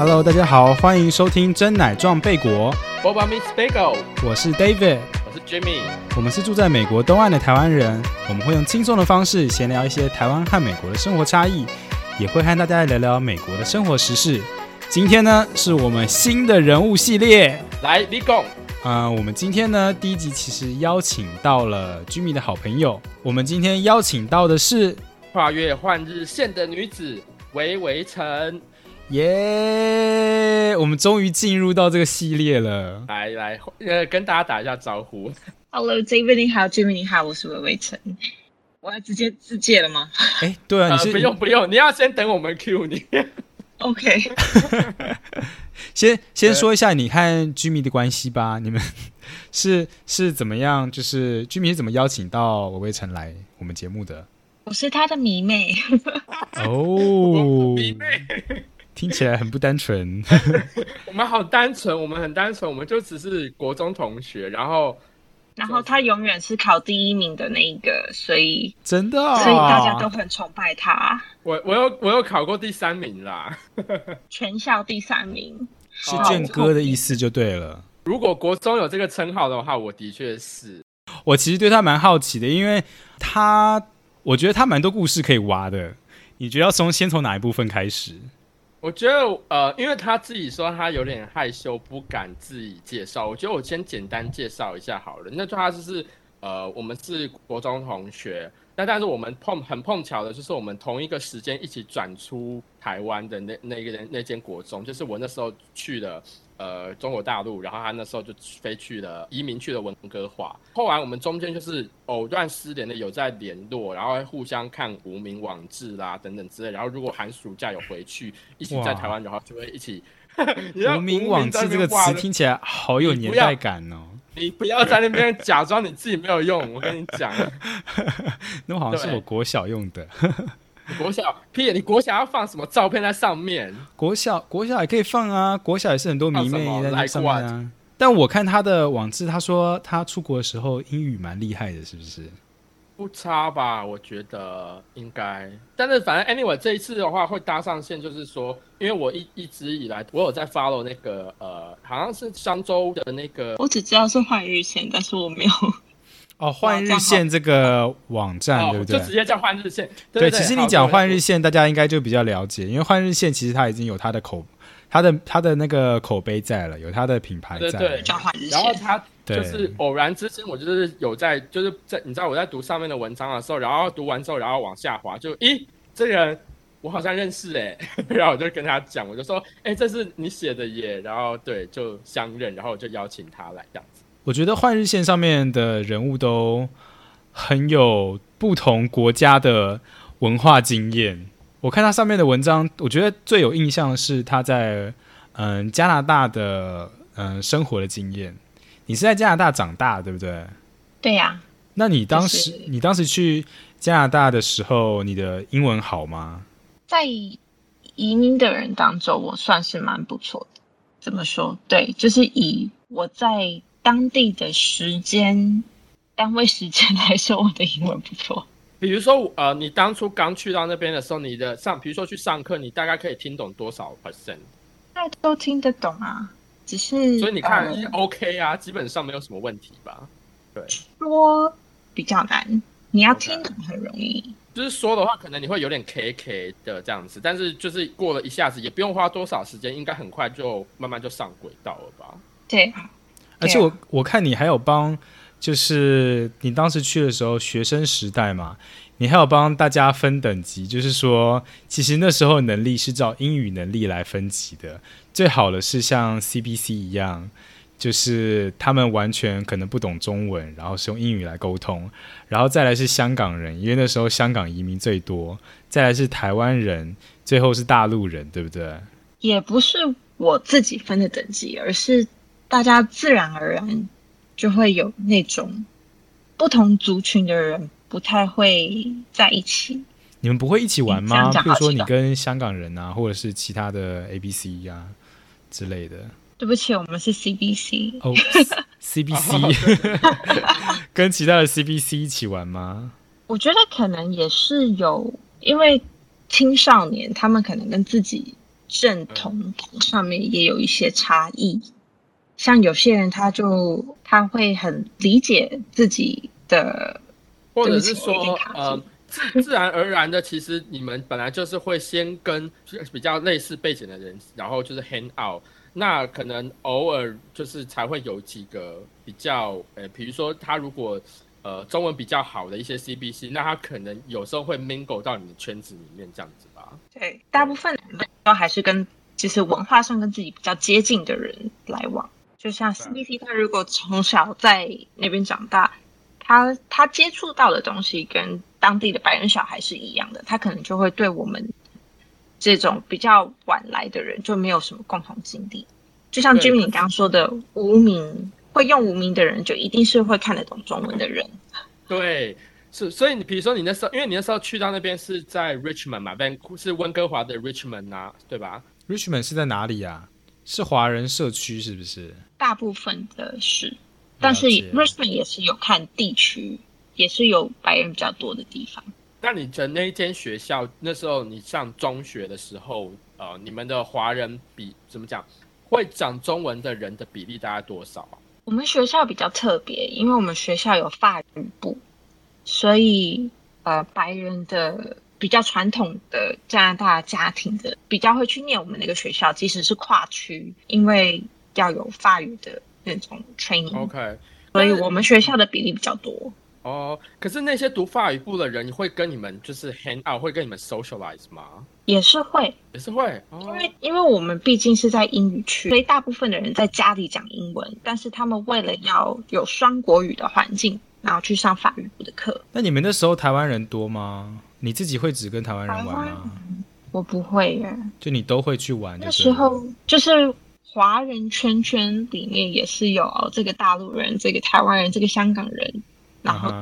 Hello，大家好，欢迎收听真奶撞贝果，Boba Meets Bagel，我是 David，我是 Jimmy。我们是住在美国东岸的台湾人，我们会用轻松的方式闲聊一些台湾和美国的生活差异，也会和大家聊聊美国的生活时事。今天呢，是我们新的人物系列。来，立功。呃，我们今天呢，第一集其实邀请到了居民的好朋友。我们今天邀请到的是，跨越换日线的女子韦维晨。耶、我们终于进入到这个系列了。来来，呃，跟大家打一下招呼。Hello，David 你好，Jimmy 你好，我是韦伟成。我要直接自介了吗哎，对啊，呃你是、不用不用，你要先等我们 Q 你。？OK，先先说一下你和 Jimmy 的关系吧。你们 是是怎么样？就是 Jimmy 是怎么邀请到韦伟成来我们节目的？我是他的迷妹。哦，迷妹，听起来很不单纯。我们好单纯，我们很单纯，我们就只是国中同学，然后然后他永远是考第一名的那一个，所以真的、啊，所以大家都很崇拜他，我我有我有考过第三名啦。全校第三名。是卷哥的意思就对了。如果国中有这个称号的话，我的确是。我其实对他蛮好奇的，因为他我觉得他蛮多故事可以挖的。你觉得要从先从哪一部分开始？我觉得呃，因为他自己说他有点害羞，不敢自己介绍。我觉得我先简单介绍一下好了。那就他就是呃，我们是国中同学，那但是我们碰很碰巧的就是我们同一个时间一起转出台湾的那那个人那间国中，就是我那时候去的呃中国大陆，然后他那时候就飞去了移民去了文哥华。后来我们中间就是藕断丝连的有在联络，然后会互相看无名网志啦等等之类。然后如果寒暑假有回去一起在台湾，然后就会一起。无名网志这个词听起来好有年代感哦。你不要在那边假装你自己没有用，我跟你讲，那好像是我国小用的。国小屁，你国小要放什么照片在上面？国小国小也可以放啊，国小也是很多迷妹在那上面啊。但我看他的网志，他说他出国的时候英语蛮厉害的，是不是？不差吧？我觉得应该，但是反正 anyway 这一次的话会搭上线，就是说，因为我一一直以来我有在 follow 那个呃，好像是商周的那个我只知道是换日线，但是我没有。哦，换日线这个网站、哦，对不对就直？接叫换日线。对，其实你讲对换日线，大家应该就比较了解，因为换日线其实它已经有它的口，它的它的那个口碑在了，有它的品牌在。对对叫换日线，然后他就是偶然之间，我就是有在，就是在你知道我在读上面的文章的时候，然后读完之后，然后往下滑，就咦，这个人我好像认识哎，然后我就跟他讲，我就说，哎，这是你写的耶，然后对，就相认，然后我就邀请他来这样子。我觉得换日线上面的人物都很有不同国家的文化经验。我看他上面的文章，我觉得最有印象的是他在嗯加拿大的嗯生活的经验。你是在加拿大长大，对不对？对呀、那你当时、你当时去加拿大的时候，你的英文好吗？在移民的人当中，我算是蛮不错的。怎么说？对，就是以我在当地的时间单位时间来说，我的英文不错。比如说，呃，你当初刚去到那边的时候，你的上，比如说去上课，你大概可以听懂多少 percent？大家都听得懂啊，只是所以你看、呃 OK 啊，基本上没有什么问题吧？对。说比较难，你要听懂很容易。就是说的话，可能你会有点 K K 的这样子，但是就是过了一下子，也不用花多少时间，应该很快就慢慢就上轨道了吧？对，而且我我看你还有帮，就是你当时去的时候，学生时代嘛，你还有帮大家分等级，就是说，其实那时候能力是照英语能力来分级的，最好的是像 CBC 一样。就是他们完全可能不懂中文，然后是用英语来沟通，然后再来是香港人，因为那时候香港移民最多，再来是台湾人，最后是大陆人，对不对？也不是我自己分的等级，而是大家自然而然就会有那种不同族群的人不太会在一起。你们不会一起玩吗？比如说你跟香港人啊，或者是其他的 A、B、C 啊、之类的。对不起，我们是 CBC，哦，CBC，跟其他的 CBC 一起玩吗？我觉得可能也是有，因为青少年他们可能跟自己正统上面也有一些差异。像有些人他就他会很理解自己的，或者是说呃。自自然而然的，其实你们本来就是会先跟比较类似背景的人，然后就是 hang out。那可能偶尔就是才会有几个比较，呃，比如说他如果呃中文比较好的一些 CBC，那他可能有时候会 mingle 到你的圈子里面这样子吧。对，大部分人都还是跟就是文化上跟自己比较接近的人来往。就像 CBC，他如果从小在那边长大，他他接触到的东西跟当地的白人小孩是一样的，他可能就会对我们这种比较晚来的人就没有什么共同经历。就像对 Jimmy 你刚刚说的，无名会用无名的人，就一定是会看得懂中文的人。对，是，所以你比如说你那时候，因为你那时候去到那边是在 Richmond 嘛，Van 是温哥华的 Richmond 啊，对吧？Richmond 是在哪里啊？是华人社区是不是？大部分的是，但是了解 Richmond 也是有看地区，也是有白人比较多的地方。那你的那一间学校，那时候你上中学的时候，呃，你们的华人比怎么讲？会讲中文的人的比例大概多少啊？我们学校比较特别，因为我们学校有法语部，所以呃，白人的比较传统的加拿大家庭的比较会去念我们那个学校，即使是跨区，因为要有法语的那种 training，、OK，所以我们学校的比例比较多。哦，可是那些读法语部的人会跟你们就是 hang out，会跟你们 socialize 吗？也是会，也是会，因哦，为因为我们毕竟是在英语区，所以大部分的人在家里讲英文，但是他们为了要有双国语的环境，然后去上法语部的课。那你们那时候台湾人多吗？你自己会只跟台湾人玩吗？我不会耶，就你都会去玩就对了？那时候就是华人圈圈里面也是有、哦、这个大陆人、这个台湾人、这个香港人，然后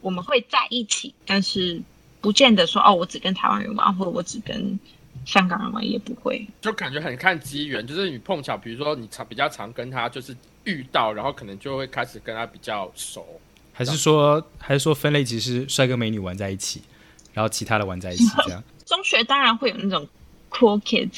我们会在一起，但是不见得说哦，我只跟台湾人玩，或者我只跟香港人玩，也不会。就感觉很看机缘，就是你碰巧，比如说你常比较常跟他就是遇到，然后可能就会开始跟他比较熟。还是说还是说分类其实是帅哥美女玩在一起，然后其他的玩在一起 这样？中学当然会有那种 cool kids，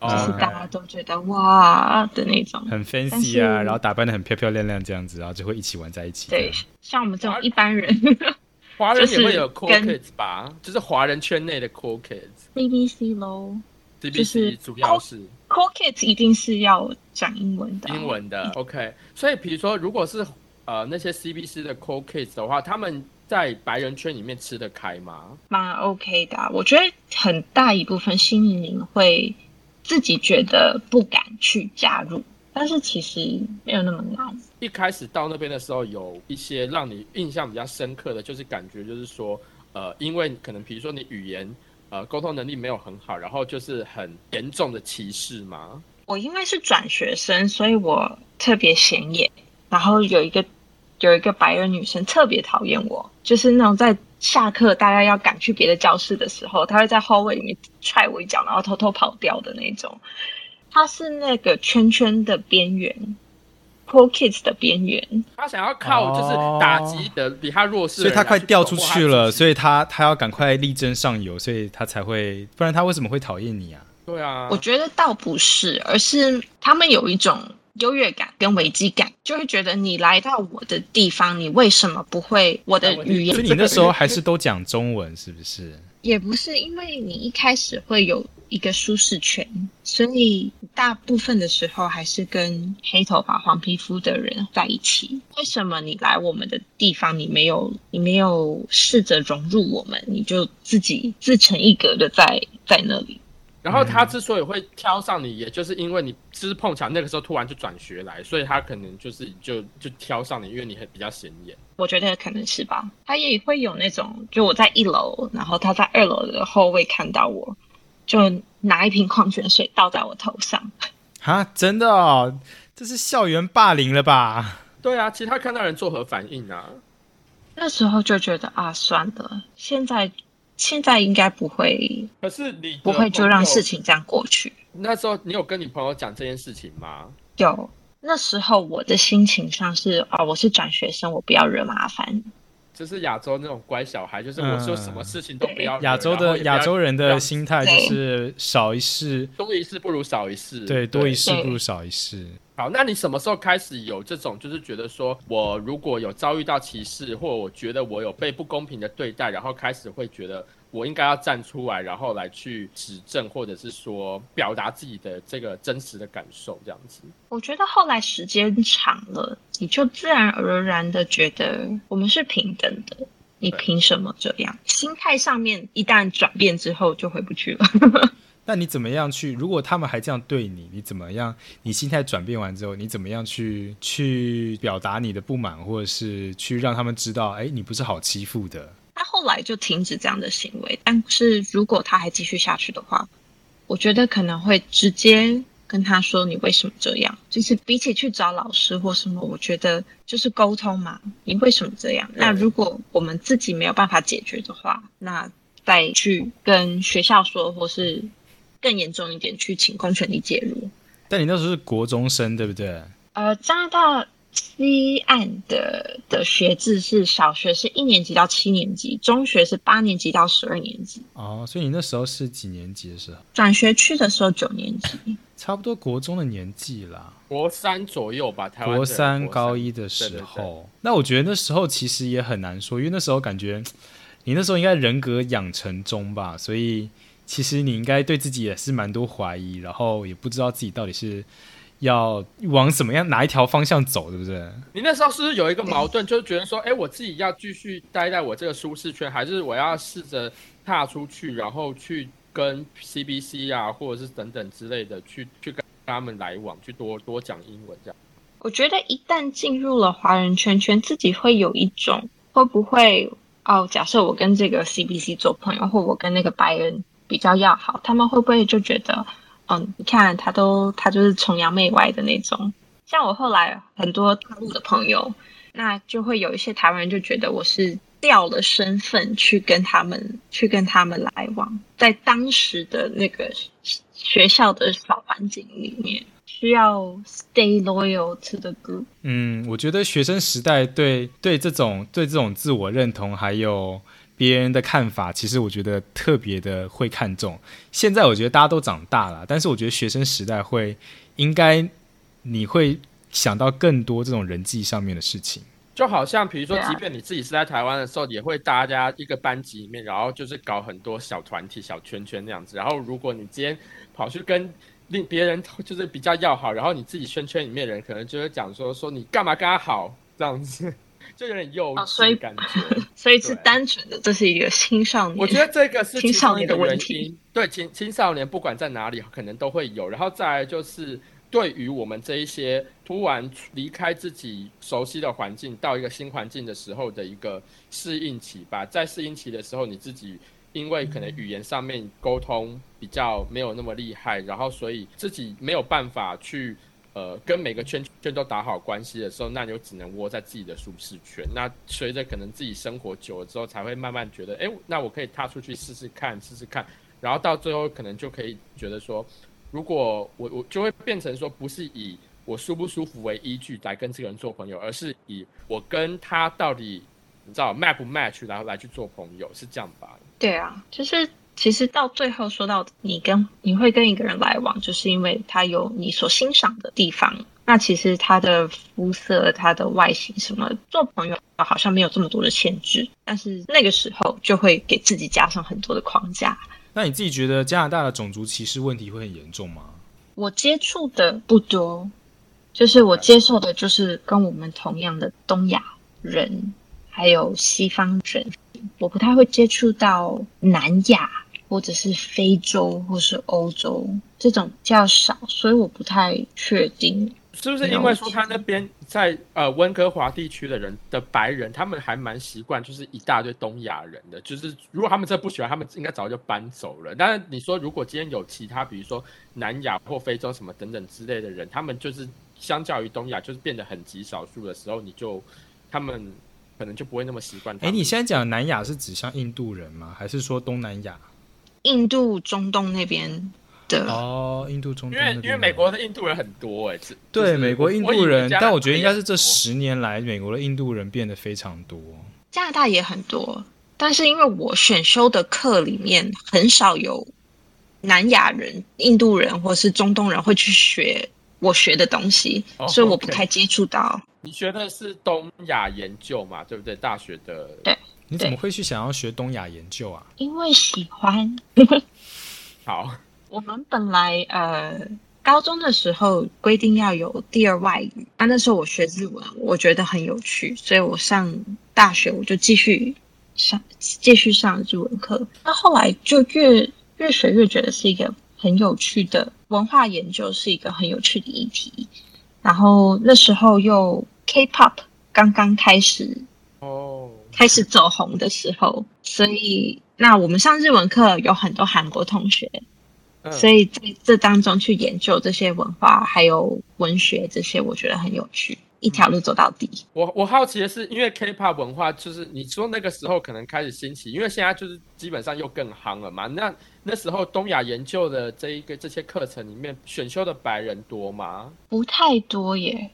就是哦大家都觉得哇的那种。很 fancy 啊，然后打扮的很漂漂亮亮这样子，然后就会一起玩在一起。对，像我们这种一般人 华人也会有 cool kids 吧，就是华人圈内的 cool kids。，BBC 咯，BBC 主要是，cool kids 一定是要讲英文的啊、英文的，OK。所以比如说，如果是呃那些 CBC 的 cool kids 的话，他们在白人圈里面吃得开吗？蛮 OK 的啊、我觉得很大一部分新移民会自己觉得不敢去加入，但是其实没有那么难。一开始到那边的时候，有一些让你印象比较深刻的，就是感觉就是说，呃，因为可能比如说你语言呃沟通能力没有很好，然后就是很严重的歧视嘛。我因为是转学生，所以我特别显眼。然后有一个有一个白人女生特别讨厌我，就是那种在下课大家要赶去别的教室的时候，他会在 hallway 里面踹我一脚，然后偷偷跑掉的那种。他是那个圈圈的边缘，cool kids 的边缘。他想要靠就是打击的比他弱势的所以他快掉出去了，所以他他要赶快力争上游，所以他才会，不然他为什么会讨厌你啊？对啊，我觉得倒不是，而是他们有一种优越感跟危机感，就会觉得你来到我的地方，你为什么不会我的语言所以？你那时候还是都讲中文，是不是？也不是，因为你一开始会有一个舒适圈，所以大部分的时候还是跟黑头发、黄皮肤的人在一起。为什么你来我们的地方，你没有你没有试着融入我们，你就自己自成一格的在在那里？然后他之所以会挑上你，也就是因为你只是碰巧那个时候突然就转学来，所以他可能就是就就挑上你，因为你很比较显眼。我觉得可能是吧。他也会有那种，就我在一楼，然后他在二楼的后位看到我，就拿一瓶矿泉水倒在我头上。啊，真的哦，这是校园霸凌了吧？对啊，其他看到人作何反应啊？那时候就觉得啊，算了，现在现在应该不会可是你不会就让事情这样过去。那时候你有跟你朋友讲这件事情吗？有那时候我的心情上是啊，我是转学生，我不要惹麻烦。就是亚洲那种乖小孩，就是我说什么事情都不要惹。亚洲的亚洲人的心态就是少一事，多一事不如少一事。对，多一事不如少一事。好，那你什么时候开始有这种，就是觉得说我如果有遭遇到歧视，或我觉得我有被不公平的对待，然后开始会觉得我应该要站出来，然后来去指正，或者是说表达自己的这个真实的感受，这样子。我觉得后来时间长了，你就自然而然的觉得我们是平等的。你凭什么这样？心态上面一旦转变之后，就回不去了。那你怎么样去？如果他们还这样对你，你怎么样？你心态转变完之后，你怎么样去去表达你的不满，或者是去让他们知道，哎，你不是好欺负的？他后来就停止这样的行为，但是如果他还继续下去的话，我觉得可能会直接跟他说：“你为什么这样？”就是比起去找老师或什么，我觉得就是沟通嘛。你为什么这样？那如果我们自己没有办法解决的话，那再去跟学校说，或是更严重一点，去请公权力介入。但你那时候是国中生，对不对？呃，加拿大西岸的的学制是小学是一年级到七年级，中学是八年级到十二年级，哦，所以你那时候是几年级的时候？转学去的时候九年级。差不多国中的年纪啦，国三左右吧，台湾国三高一的时对对候。那我觉得那时候其实也很难说，因为那时候感觉你那时候应该人格养成中吧，所以其实你应该对自己也是蛮多怀疑，然后也不知道自己到底是要往什么样哪一条方向走，对不对？你那时候是不是有一个矛盾，就是觉得说，哎，我自己要继续待在我这个舒适圈，还是我要试着踏出去，然后去跟 CBC 啊，或者是等等之类的，去去跟他们来往，去多多讲英文这样。我觉得一旦进入了华人圈圈，自己会有一种会不会哦？假设我跟这个 CBC 做朋友，或我跟那个白人比较要好，他们会不会就觉得，嗯，你看他都他就是崇洋媚外的那种？像我后来很多大陆的朋友，那就会有一些台湾人就觉得我是掉了身份去跟他们去跟他们来往，在当时的那个学校的小环境里面，需要 stay loyal to the group。嗯，我觉得学生时代对对这种对这种自我认同还有别人的看法，其实我觉得特别的会看重。现在我觉得大家都长大了，但是我觉得学生时代会应该你会想到更多这种人际上面的事情。就好像比如说即便你自己是在台湾的时候，也会大家一个班级里面，然后就是搞很多小团体、小圈圈那样子。然后如果你今天跑去跟另别人就是比较要好，然后你自己圈圈里面的人可能就会讲说说你干嘛跟他好这样子，就有点幼稚的感觉。所以是单纯的，这是一个青少年。我觉得这个是青少年的问题。对青青少年不管在哪里，可能都会有。然后再来就是对于我们这一些突然离开自己熟悉的环境，到一个新环境的时候的一个适应期吧。在适应期的时候，你自己因为可能语言上面沟通比较没有那么厉害，然后所以自己没有办法去。呃，跟每个圈圈都打好关系的时候，那你就只能窝在自己的舒适圈。那随着可能自己生活久了之后，才会慢慢觉得，哎，那我可以踏出去试试看，试试看。然后到最后，可能就可以觉得说，如果我我就会变成说，不是以我舒不舒服为依据来跟这个人做朋友，而是以我跟他到底你知道 match 不 match，然后来去做朋友，是这样吧？对啊，就是其实到最后说到你跟你会跟一个人来往，就是因为他有你所欣赏的地方。那其实他的肤色、他的外形什么，做朋友好像没有这么多的限制，但是那个时候就会给自己加上很多的框架。那你自己觉得加拿大的种族歧视问题会很严重吗？我接触的不多，就是我接受的就是跟我们同样的东亚人，还有西方人，我不太会接触到南亚或者是非洲或是欧洲这种比较少，所以我不太确定。是不是因为说他那边在呃温哥华地区的人的白人，他们还蛮习惯就是一大堆东亚人的，就是如果他们真的不喜欢，他们应该早就搬走了。但是你说如果今天有其他，比如说南亚或非洲什么等等之类的人，他们就是相较于东亚就是变得很极少数的时候，你就他们可能就不会那么习惯他哎，们。你现在讲南亚是指像印度人吗？还是说东南亚？印度、中东那边的，哦，印度、中东因为因为美国的印度人很多哎、是对就是美国印度人，但我觉得应该是这十年来，美国的印度人变得非常多。加拿大也很多，但是因为我选修的课里面很少有南亚人、印度人或是中东人会去学我学的东西，哦所以我不太接触到。你学的是东亚研究嘛，对不对？大学的对你怎么会去想要学东亚研究啊？因为喜欢。好，我们本来呃高中的时候规定要有第二外语，啊，那时候我学日文，我觉得很有趣，所以我上大学我就继续上继续上日文课。那后来就越越学越觉得是一个很有趣的文化研究，是一个很有趣的议题。然后那时候又 K-pop 刚刚开始哦，开始走红的时候，所以那我们上日文课有很多韩国同学，嗯所以在这当中去研究这些文化还有文学这些，我觉得很有趣，一条路走到底。我我好奇的是，因为 K-pop 文化就是你说那个时候可能开始兴起，因为现在就是基本上又更夯了嘛。那那时候东亚研究的这一个这些课程里面，选修的白人多吗？不太多耶，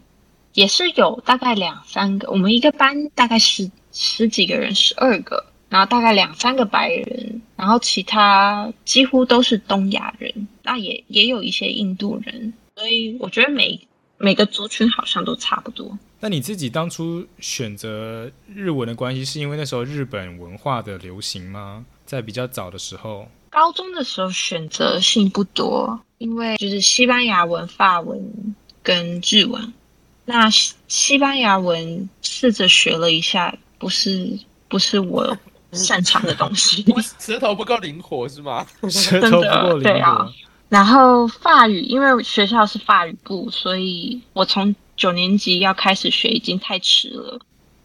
也是有大概两三个，我们一个班大概十十几个人，十二个，然后大概两三个白人，然后其他几乎都是东亚人，那也也有一些印度人，所以我觉得每每个族群好像都差不多。那你自己当初选择日文的关系，是因为那时候日本文化的流行吗？在比较早的时候，高中的时候选择性不多，因为就是西班牙文、法文跟日文。那西西班牙文试着学了一下，不是不是我擅长的东西。我舌头不够灵活是吗？舌头不够灵活。对啊然后法语，因为学校是法语部，所以我从九年级要开始学已经太迟了，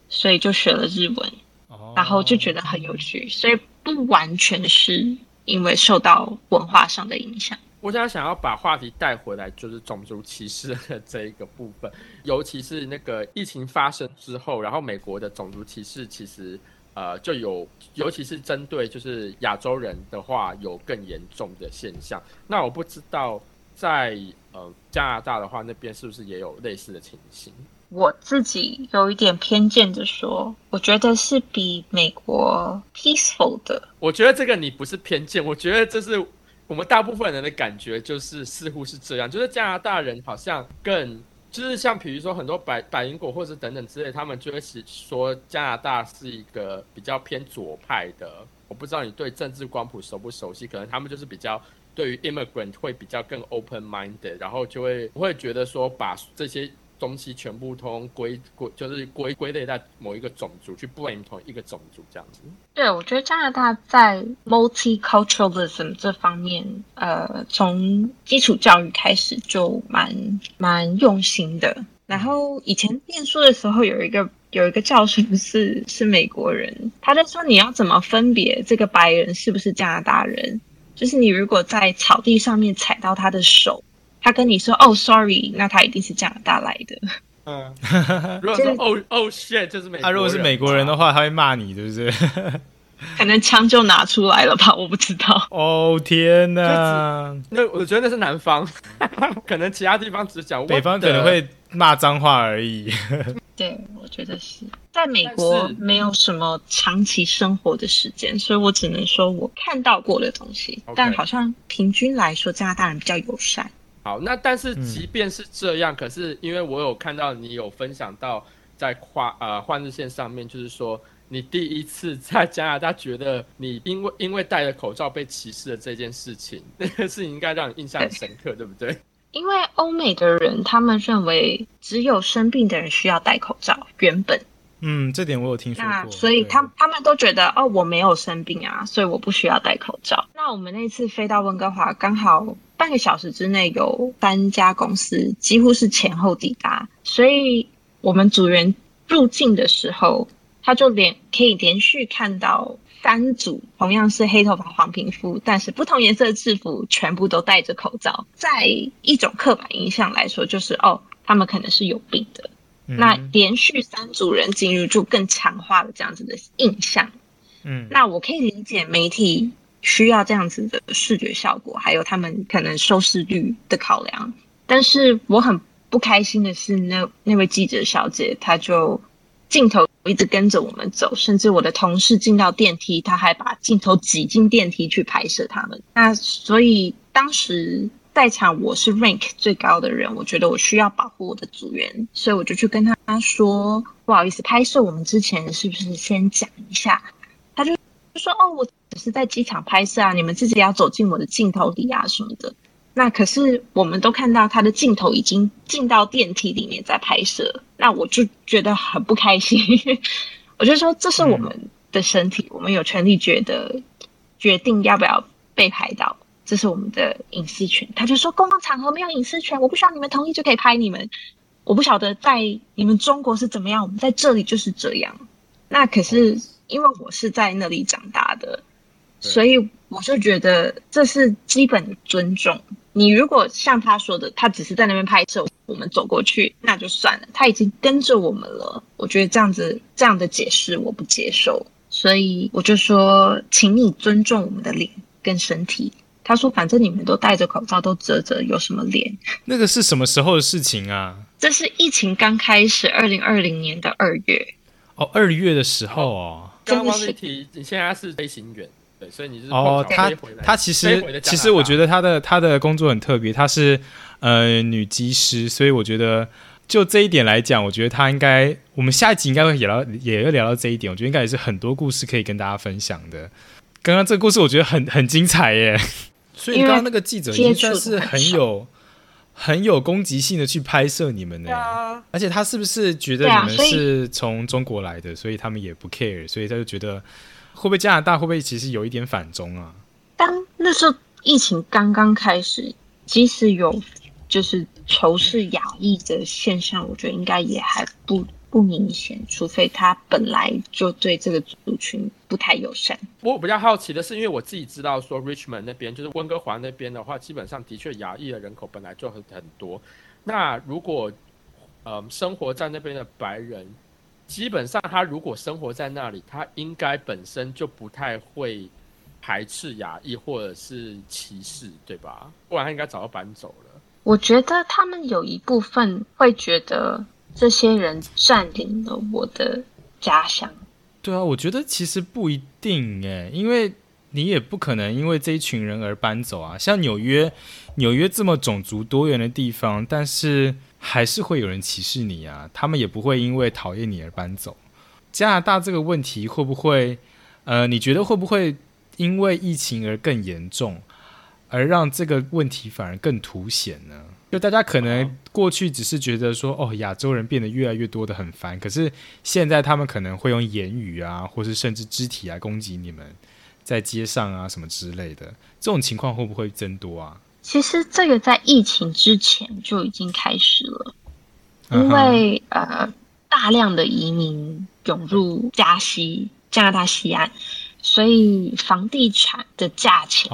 所以就学了日文。哦然后就觉得很有趣，所以不完全是因为受到文化上的影响。我想想要把话题带回来，就是种族歧视的这一个部分，尤其是那个疫情发生之后，然后美国的种族歧视其实呃就有，尤其是针对就是亚洲人的话，有更严重的现象。那我不知道在呃加拿大的话，那边是不是也有类似的情形？我自己有一点偏见的说，我觉得是比美国 peaceful 的。我觉得这个你不是偏见，我觉得这是我们大部分人的感觉，就是似乎是这样，就是加拿大人好像更。就是像比如说很多百百灵果或是等等之类，他们就会是说加拿大是一个比较偏左派的。我不知道你对政治光谱熟不熟悉，可能他们就是比较对于 immigrant 会比较更 open minded，然后就会会觉得说把这些东西全部通归归就是归归类在某一个种族去 blame 同一个种族这样子。对，我觉得加拿大在 multiculturalism 这方面，呃，从基础教育开始就蛮蛮用心的。然后以前念书的时候，有一个有一个教授是是美国人，他在说你要怎么分别这个白人是不是加拿大人，就是你如果在草地上面踩到他的手，他跟你说哦，sorry，那他一定是加拿大来的。嗯，如果说哦哦 shit 就是美国人嘛，他、如果是美国人的话，他会骂你，对不对？可能枪就拿出来了吧，我不知道。哦天哪！那我觉得那是南方，可能其他地方只讲北方可能会骂脏话而已。对，我觉得是在美国没有什么长期生活的时间，所以我只能说我看到过的东西但好像平均来说，加拿大人比较友善。好，那但是嗯即便是这样，可是因为我有看到你有分享到在跨呃换日线上面，就是说你第一次在加拿大觉得你因为因为戴了口罩被歧视的这件事情，那个事情应该让你印象很深刻，对不对？因为欧美的人他们认为只有生病的人需要戴口罩，原本嗯，这点我有听说那过。对所以他他们都觉得哦，我没有生病啊，所以我不需要戴口罩。那我们那次飞到温哥华，刚好半个小时之内有三家公司几乎是前后抵达，所以我们组员入境的时候，他就连可以连续看到三组同样是黑头发、黄皮肤，但是不同颜色的制服，全部都戴着口罩。在一种刻板印象来说，就是哦，他们可能是有病的。嗯那连续三组人进入，就更强化了这样子的印象。嗯，那我可以理解媒体需要这样子的视觉效果，还有他们可能收视率的考量。但是我很不开心的是那，那位记者小姐，她就镜头一直跟着我们走，甚至我的同事进到电梯，他还把镜头挤进电梯去拍摄他们。那所以当时在场我是 rank 最高的人，我觉得我需要保护我的组员，所以我就去跟他说：“不好意思，拍摄我们之前是不是先讲一下？”他就说：“哦，我是在机场拍摄啊，你们自己要走进我的镜头里啊什么的。”那可是我们都看到他的镜头已经进到电梯里面在拍摄，那我就觉得很不开心。我就说这是我们的身体，我们有权利觉得决定要不要被拍到，这是我们的隐私权。他就说公共场合没有隐私权，我不需要你们同意就可以拍你们。我不晓得在你们中国是怎么样，我们在这里就是这样。那可是因为我是在那里长大的，所以我就觉得这是基本的尊重。你如果像他说的，他只是在那边拍摄，我们走过去那就算了。他已经跟着我们了，我觉得这样子这样的解释我不接受，所以我就说，请你尊重我们的脸跟身体。他说，反正你们都戴着口罩，都遮着，有什么脸？那个是什么时候的事情啊？这是疫情刚开始，二零二零年的二月。哦，二月的时候哦。刚刚那题，你现在是飞行员。所以你是哦，他他其实其实我觉得他的他的工作很特别，他是呃女机师，所以我觉得就这一点来讲，我觉得他应该我们下一集应该会聊到也会聊到这一点，我觉得应该也是很多故事可以跟大家分享的。刚刚这个故事我觉得很很精彩耶，所以刚刚那个记者应该是很有很有攻击性的去拍摄你们呢，而且他是不是觉得你们是从中国来的，所以他们也不 care，所以他就觉得。会不会加拿大会不会其实有一点反中啊？当那时候疫情刚刚开始，即使有就是仇视亚裔的现象，我觉得应该也还不不明显，除非他本来就对这个族群不太友善。我比较好奇的是，因为我自己知道说，Richmond 那边就是温哥华那边的话，基本上的确亚裔的人口本来就很很多。那如果呃生活在那边的白人。基本上，他如果生活在那里，他应该本身就不太会排斥亚裔或者是歧视，对吧？不然他应该早就搬走了。我觉得他们有一部分会觉得这些人占领了我的家乡。对啊，我觉得其实不一定诶，因为你也不可能因为这一群人而搬走啊。像纽约，纽约这么种族多元的地方，但是。还是会有人歧视你啊，他们也不会因为讨厌你而搬走。加拿大这个问题会不会，呃，你觉得会不会因为疫情而更严重，而让这个问题反而更凸显呢？就大家可能过去只是觉得说，哦，亚洲人变得越来越多的很烦，可是现在他们可能会用言语啊，或是甚至肢体来攻击你们，在街上啊什么之类的，这种情况会不会增多啊？其实这个在疫情之前就已经开始了，因为呃大量的移民涌入加西加拿大西岸，所以房地产的价钱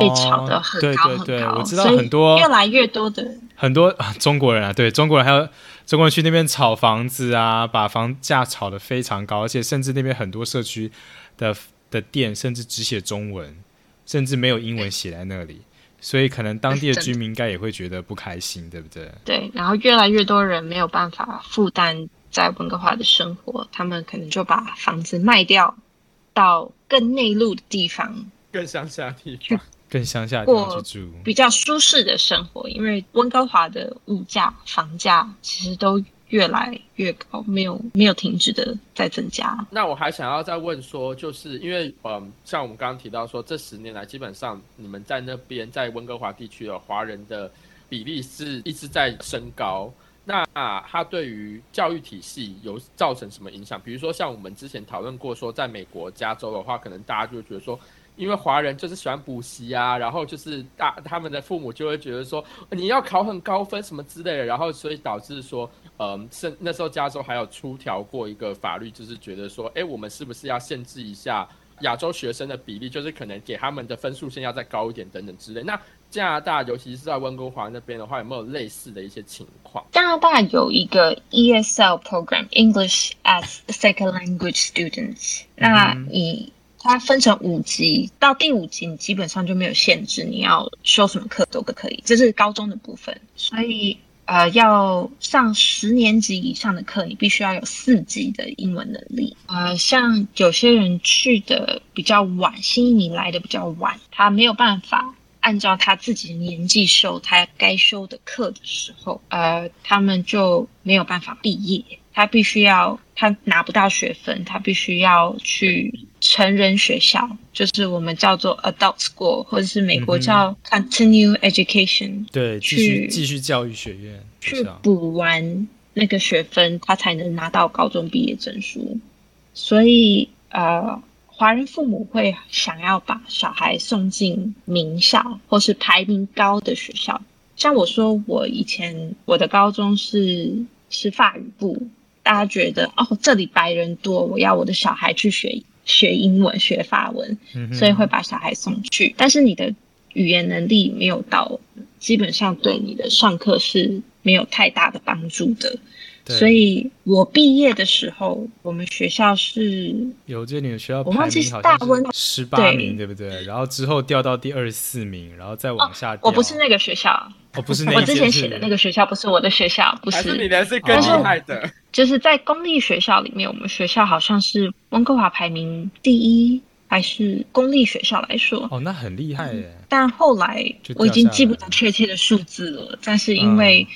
被炒得很高很高。我知道很多越来越多的很多 中国人啊，对中国人还有中国人去那边炒房子啊，把房价炒得非常高，而且甚至那边很多社区的的店甚至只写中文，甚至没有英文写在那里。所以可能当地的居 民应该也会觉得不开心，对不对？对，然后越来越多人没有办法负担在温哥华的生活，他们可能就把房子卖掉，到更内陆的地方，更乡下地方，更乡下地方去住，比较舒适的生活。因为温哥华的物价、房价其实都。越来越高，没有没有停止的在增加。那我还想要再问说，就是因为嗯，像我们刚刚提到说，这十年来基本上你们在那边在温哥华地区的华人的比例是一直在升高。那它对于教育体系有造成什么影响？比如说像我们之前讨论过说，在美国加州的话，可能大家就觉得说。因为华人就是喜欢补习啊，然后就是大他们的父母就会觉得说你要考很高分什么之类的，然后所以导致说，嗯，是那时候加州还有出条过一个法律，就是觉得说，哎，我们是不是要限制一下亚洲学生的比例，就是可能给他们的分数线要再高一点等等之类。那加拿大尤其是在温哥华那边的话，有没有类似的一些情况？加拿大有一个 ESL program English as second language students，那以它分成五级，到第五级你基本上就没有限制，你要修什么课都可以，这是高中的部分。所以呃，要上十年级以上的课，你必须要有四级的英文能力。呃，像有些人去的比较晚，新移民来的比较晚，他没有办法按照他自己的年纪修他该修的课的时候，呃，他们就没有办法毕业。他必须要，他拿不到学分，他必须要去成人学校，就是我们叫做 adult school，或者是美国叫 continue education，对，继续继续教育学院去补完那个学分，他才能拿到高中毕业证书。所以，呃，华人父母会想要把小孩送进名校或是排名高的学校。像我说，我以前我的高中是是法语部。大家觉得哦，这里白人多，我要我的小孩去学学英文、学法文，所以会把小孩送去。但是你的语言能力没有到，基本上对你的上课是没有太大的帮助的。所以我毕业的时候，我们学校是有这你的学校排名好像是十八名，对不对？然后之后掉到第二十四名，然后再往下掉。我不是那个学校，哦，不是那 我之前写的那个学校，不是我的学校，不是。你的是更厉害的，就是在公立学校里面，我们学校好像是温哥华排名第一，还是公立学校来说？哦，那很厉害耶。但后来我已经记不得确切的数字了，但是因为。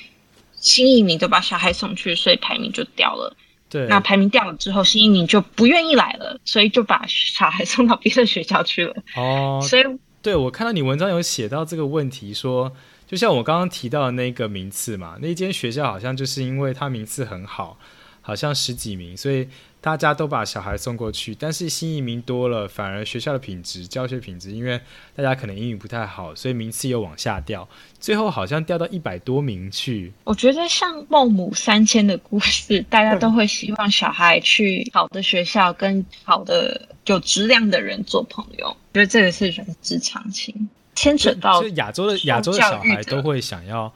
新移民都把小孩送去，所以排名就掉了。对，那排名掉了之后，新移民就不愿意来了，所以就把小孩送到别的学校去了。哦，所以对我看到你文章有写到这个问题，说就像我刚刚提到的那个名次嘛，那间学校好像就是因为它名次很好，好像十几名，所以。大家都把小孩送过去，但是新移民多了，反而学校的品质、教学品质，因为大家可能英语不太好，所以名次又往下掉，最后好像掉到一百多名去。我觉得像孟母三迁的故事，大家都会希望小孩去好的学校，跟好的有质量的人做朋友。我觉得这个是人之常情，牵扯到亚洲的亚洲的小孩都会想要。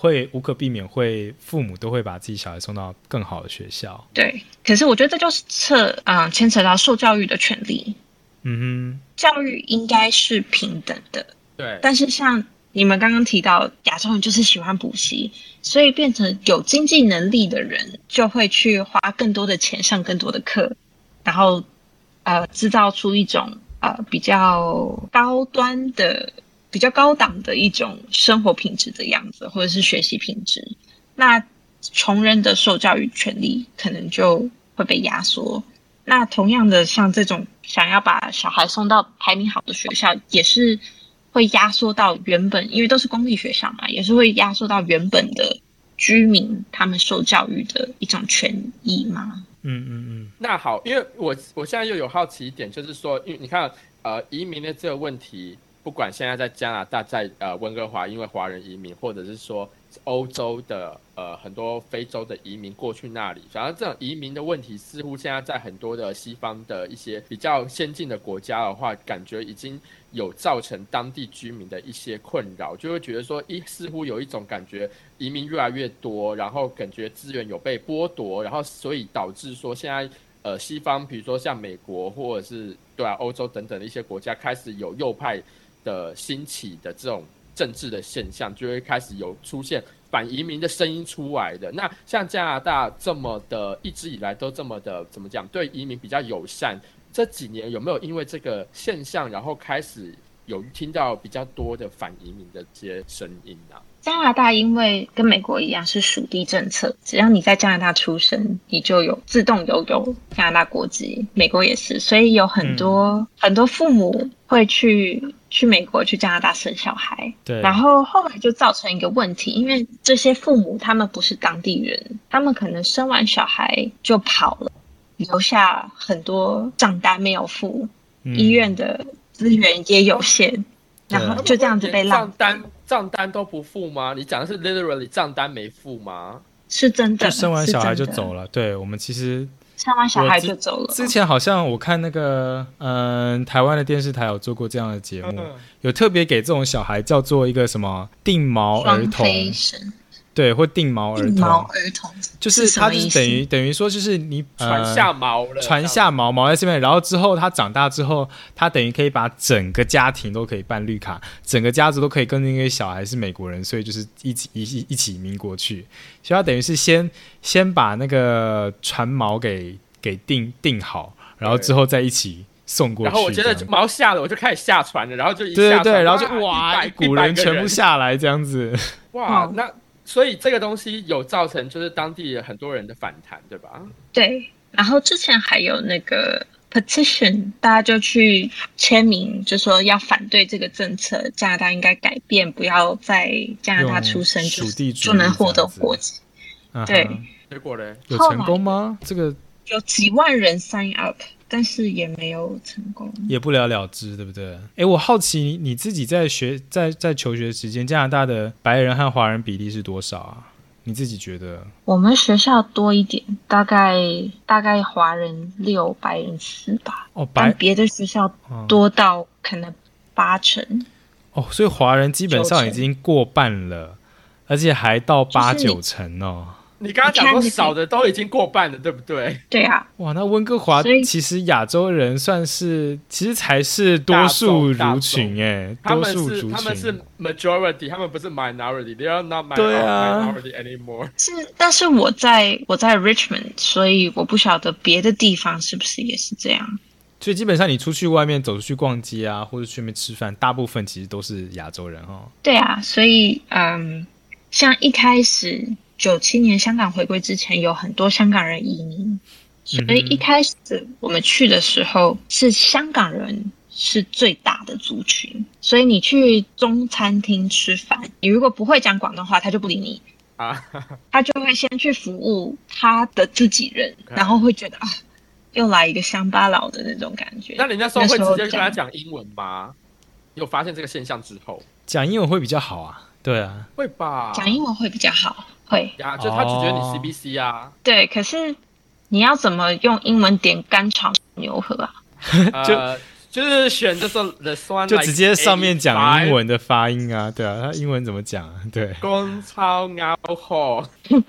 会无可避免，会父母都会把自己小孩送到更好的学校。对，可是我觉得这就是扯啊，牵扯到受教育的权利。嗯哼，教育应该是平等的。对，但是像你们刚刚提到，亚洲人就是喜欢补习，所以变成有经济能力的人就会去花更多的钱上更多的课，然后呃，制造出一种呃比较高端的。比较高档的一种生活品质的样子，或者是学习品质，那穷人的受教育权利可能就会被压缩。那同样的，像这种想要把小孩送到排名好的学校，也是会压缩到原本，因为都是公立学校嘛，也是会压缩到原本的居民他们受教育的一种权益吗？嗯嗯嗯。那好，因为我我现在又有好奇一点，就是说，因为你看，呃，移民的这个问题。不管现在在加拿大，在呃温哥华，因为华人移民，或者是说欧洲的呃很多非洲的移民过去那里，反正这种移民的问题，似乎现在在很多的西方的一些比较先进的国家的话，感觉已经有造成当地居民的一些困扰，就会觉得说，一似乎有一种感觉，移民越来越多，然后感觉资源有被剥夺，然后所以导致说现在呃西方，比如说像美国或者是对啊欧洲等等的一些国家，开始有右派。的兴起的这种政治的现象，就会开始有出现反移民的声音出来的。那像加拿大这么的，一直以来都这么的，怎么讲，对移民比较友善，这几年有没有因为这个现象，然后开始有听到比较多的反移民的这些声音呢？加拿大因为跟美国一样是属地政策，只要你在加拿大出生，你就有自动拥有加拿大国籍。美国也是，所以有很多很多父母会去去美国去加拿大生小孩。对，然后后来就造成一个问题，因为这些父母他们不是当地人，他们可能生完小孩就跑了，留下很多账单没有付，医院的资源也有限，然后就这样子被浪单。账单都不付吗？你讲的是 literally 账单没付吗？是真的，就生完小孩就走了。对我们其实生完小孩就走了。之前好像我看那个嗯，台湾的电视台有做过这样的节目，有特别给这种小孩叫做一个什么定毛儿童。对，或定毛儿定毛童，儿童就是它就是等于等于说就是你传呃下毛了，传下毛毛在这边，然后之后他长大之后，他等于可以把整个家庭都可以办绿卡，整个家族都可以跟那个小孩是美国人，所以就是一起一起一起移民国去。所以他等于是先先把那个传毛给给定定好，然后之后再一起送过去。然后我觉得毛下了，我就开始下船了，然后就一对对对，然后就哇，哇，一一股百人全部下来这样子。哦，哇那所以这个东西有造成就是当地很多人的反弹，对吧？对，然后之前还有那个 petition，大家就去签名，就说要反对这个政策，加拿大应该改变，不要在加拿大出生就属地就能获得国籍。对结果呢，有成功吗？这个有几万人 sign up，但是也没有成功。也不了了之，对不对？哎，我好奇你你自己在学在在求学时间，加拿大的白人和华人比例是多少啊？你自己觉得？我们学校多一点，大概大概华人六，白人四吧，哦，但白别的学校哦多到可能八成。哦，所以华人基本上已经过半了，而且还到八九成哦。你刚刚讲说少的都已经过半了，对不对？对啊，哇，那温哥华其实亚洲人算是，其实才是多数族群哎，他们多数族是他们是。majority，他们不是 minority，they are not minor- 对啊 minority anymore。是，但是我在我在 Richmond，所以我不晓得别的地方是不是也是这样。所以基本上你出去外面走出去逛街啊，或者去外面吃饭，大部分其实都是亚洲人哦。对啊，所以嗯，像一开始九七年香港回归之前，有很多香港人移民，所以一开始我们去的时候是香港人是最大的族群，所以你去中餐厅吃饭，你如果不会讲广东话，他就不理你。啊，他就会先去服务他的自己人，然后会觉得啊，又来一个乡巴佬的那种感觉。那人家说会直接跟他讲英文吗？有发现这个现象之后，讲英文会比较好啊。对啊，会吧？讲英文会比较好，会呀，就他只觉得哦你 CBC 啊，对。可是你要怎么用英文点干炒牛河啊？呃，就是选就是 the one 就直接上面讲英文。的发音啊。对啊，他英文怎么讲啊？对，公超拗后，就是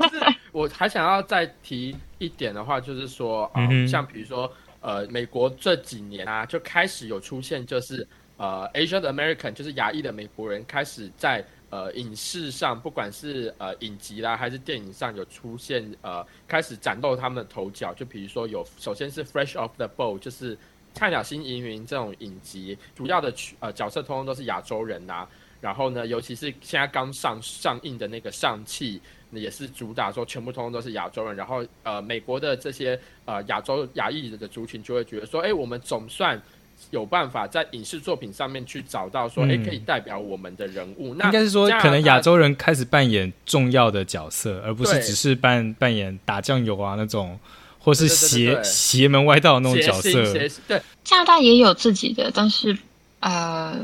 我还想要再提一点的话，就是说，呃嗯像比如说，呃，美国这几年啊，就开始有出现，就是呃，Asian American，就是亚裔的美国人，开始在呃影视上，不管是呃影集啦，还是电影上有出现，呃，开始崭露他们的头角。就比如说有，首先是 Fresh Off the Boat，就是菜鸟新移民这种影集，主要的呃角色通通都是亚洲人呐、然后呢，尤其是现在刚上上映的那个《上汽》，也是主打说全部通通都是亚洲人。然后呃，美国的这些呃亚洲亚裔的族群就会觉得说，哎，我们总算有办法在影视作品上面去找到说，哎、嗯可以代表我们的人物。那应该是说可能亚洲人开始扮演重要的角色，而不是只是扮扮演打酱油啊那种，或是邪邪门歪道的那种角色。对。加拿大也有自己的，但是呃，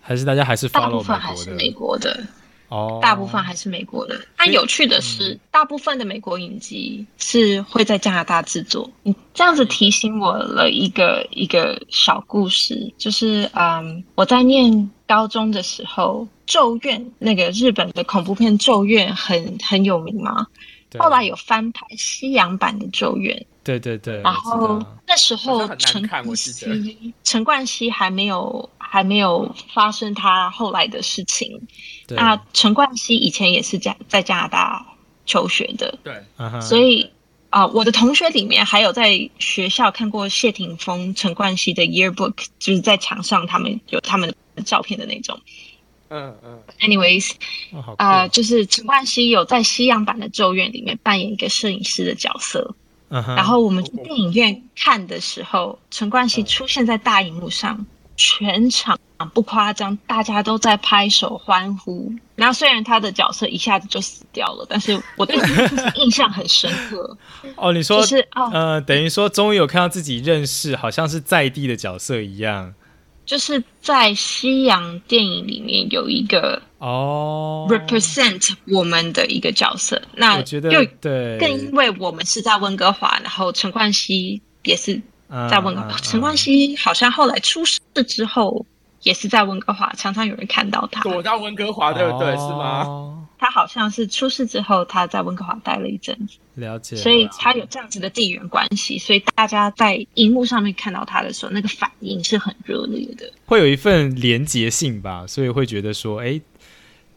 还是大家还是大 follow 部分还是美国的。的哦，大部分还是美国的。但有趣的是，大部分的美国影集是会在加拿大制作。你这样子提醒我了一个一个小故事，就是嗯，我在念高中的时候，《咒怨》那个日本的恐怖片《咒怨》很很有名嘛。后来有翻拍西洋版的《咒怨》，对对对，然后那时候陈冠希陈冠希还没有还没有发生他后来的事情。那陈冠希以前也是加在加拿大求学的，对，所以啊、我的同学里面还有在学校看过谢霆锋、陈冠希的 yearbook，就是在墙上他们有他们的照片的那种。嗯嗯，Anyways，啊、就是陈冠希有在西洋版的《咒怨》里面扮演一个摄影师的角色。嗯然后我们去电影院看的时候，陈冠希出现在大荧幕上，全场不夸张，大家都在拍手欢呼。然后虽然他的角色一下子就死掉了，但是我对这件事情印象很深刻，哦，你说就是哦，呃，等于说终于有看到自己认识，好像是在地的角色一样。就是在西洋电影里面有一个哦。represent 我们的一个角色，那我觉得又对，更因为我们是在温哥华，然后陈冠希也是在温哥华。陈冠希好像后来出事之后，也是在温哥华，常常有人看到他。躲到温哥华，对不对？是吗？哦他好像是出事之后，他在温哥华待了一阵子，了解。所以他有这样子的地缘关系，所以大家在荧幕上面看到他的时候，那个反应是很热烈的，会有一份连结性吧，所以会觉得说，哎，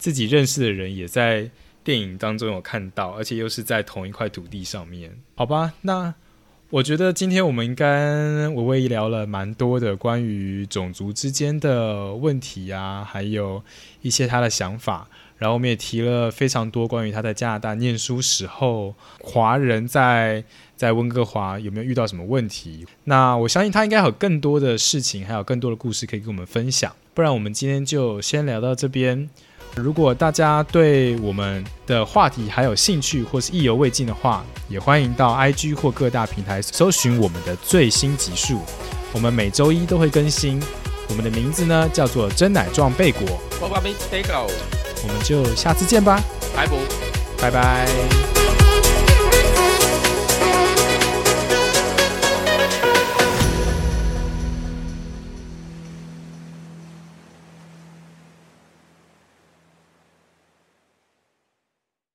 自己认识的人也在电影当中有看到，而且又是在同一块土地上面，好吧？那我觉得今天我们应该我唯一聊了蛮多的关于种族之间的问题啊，还有一些他的想法。然后我们也提了非常多关于他在加拿大念书时候，华人在在温哥华有没有遇到什么问题？那我相信他应该有更多的事情，还有更多的故事可以跟我们分享。不然我们今天就先聊到这边。如果大家对我们的话题还有兴趣，或是意犹未尽的话，也欢迎到 IG 或各大平台搜寻我们的最新集数。我们每周一都会更新。我们的名字呢叫做真奶状贝果。我们就下次见吧，拜拜，拜拜。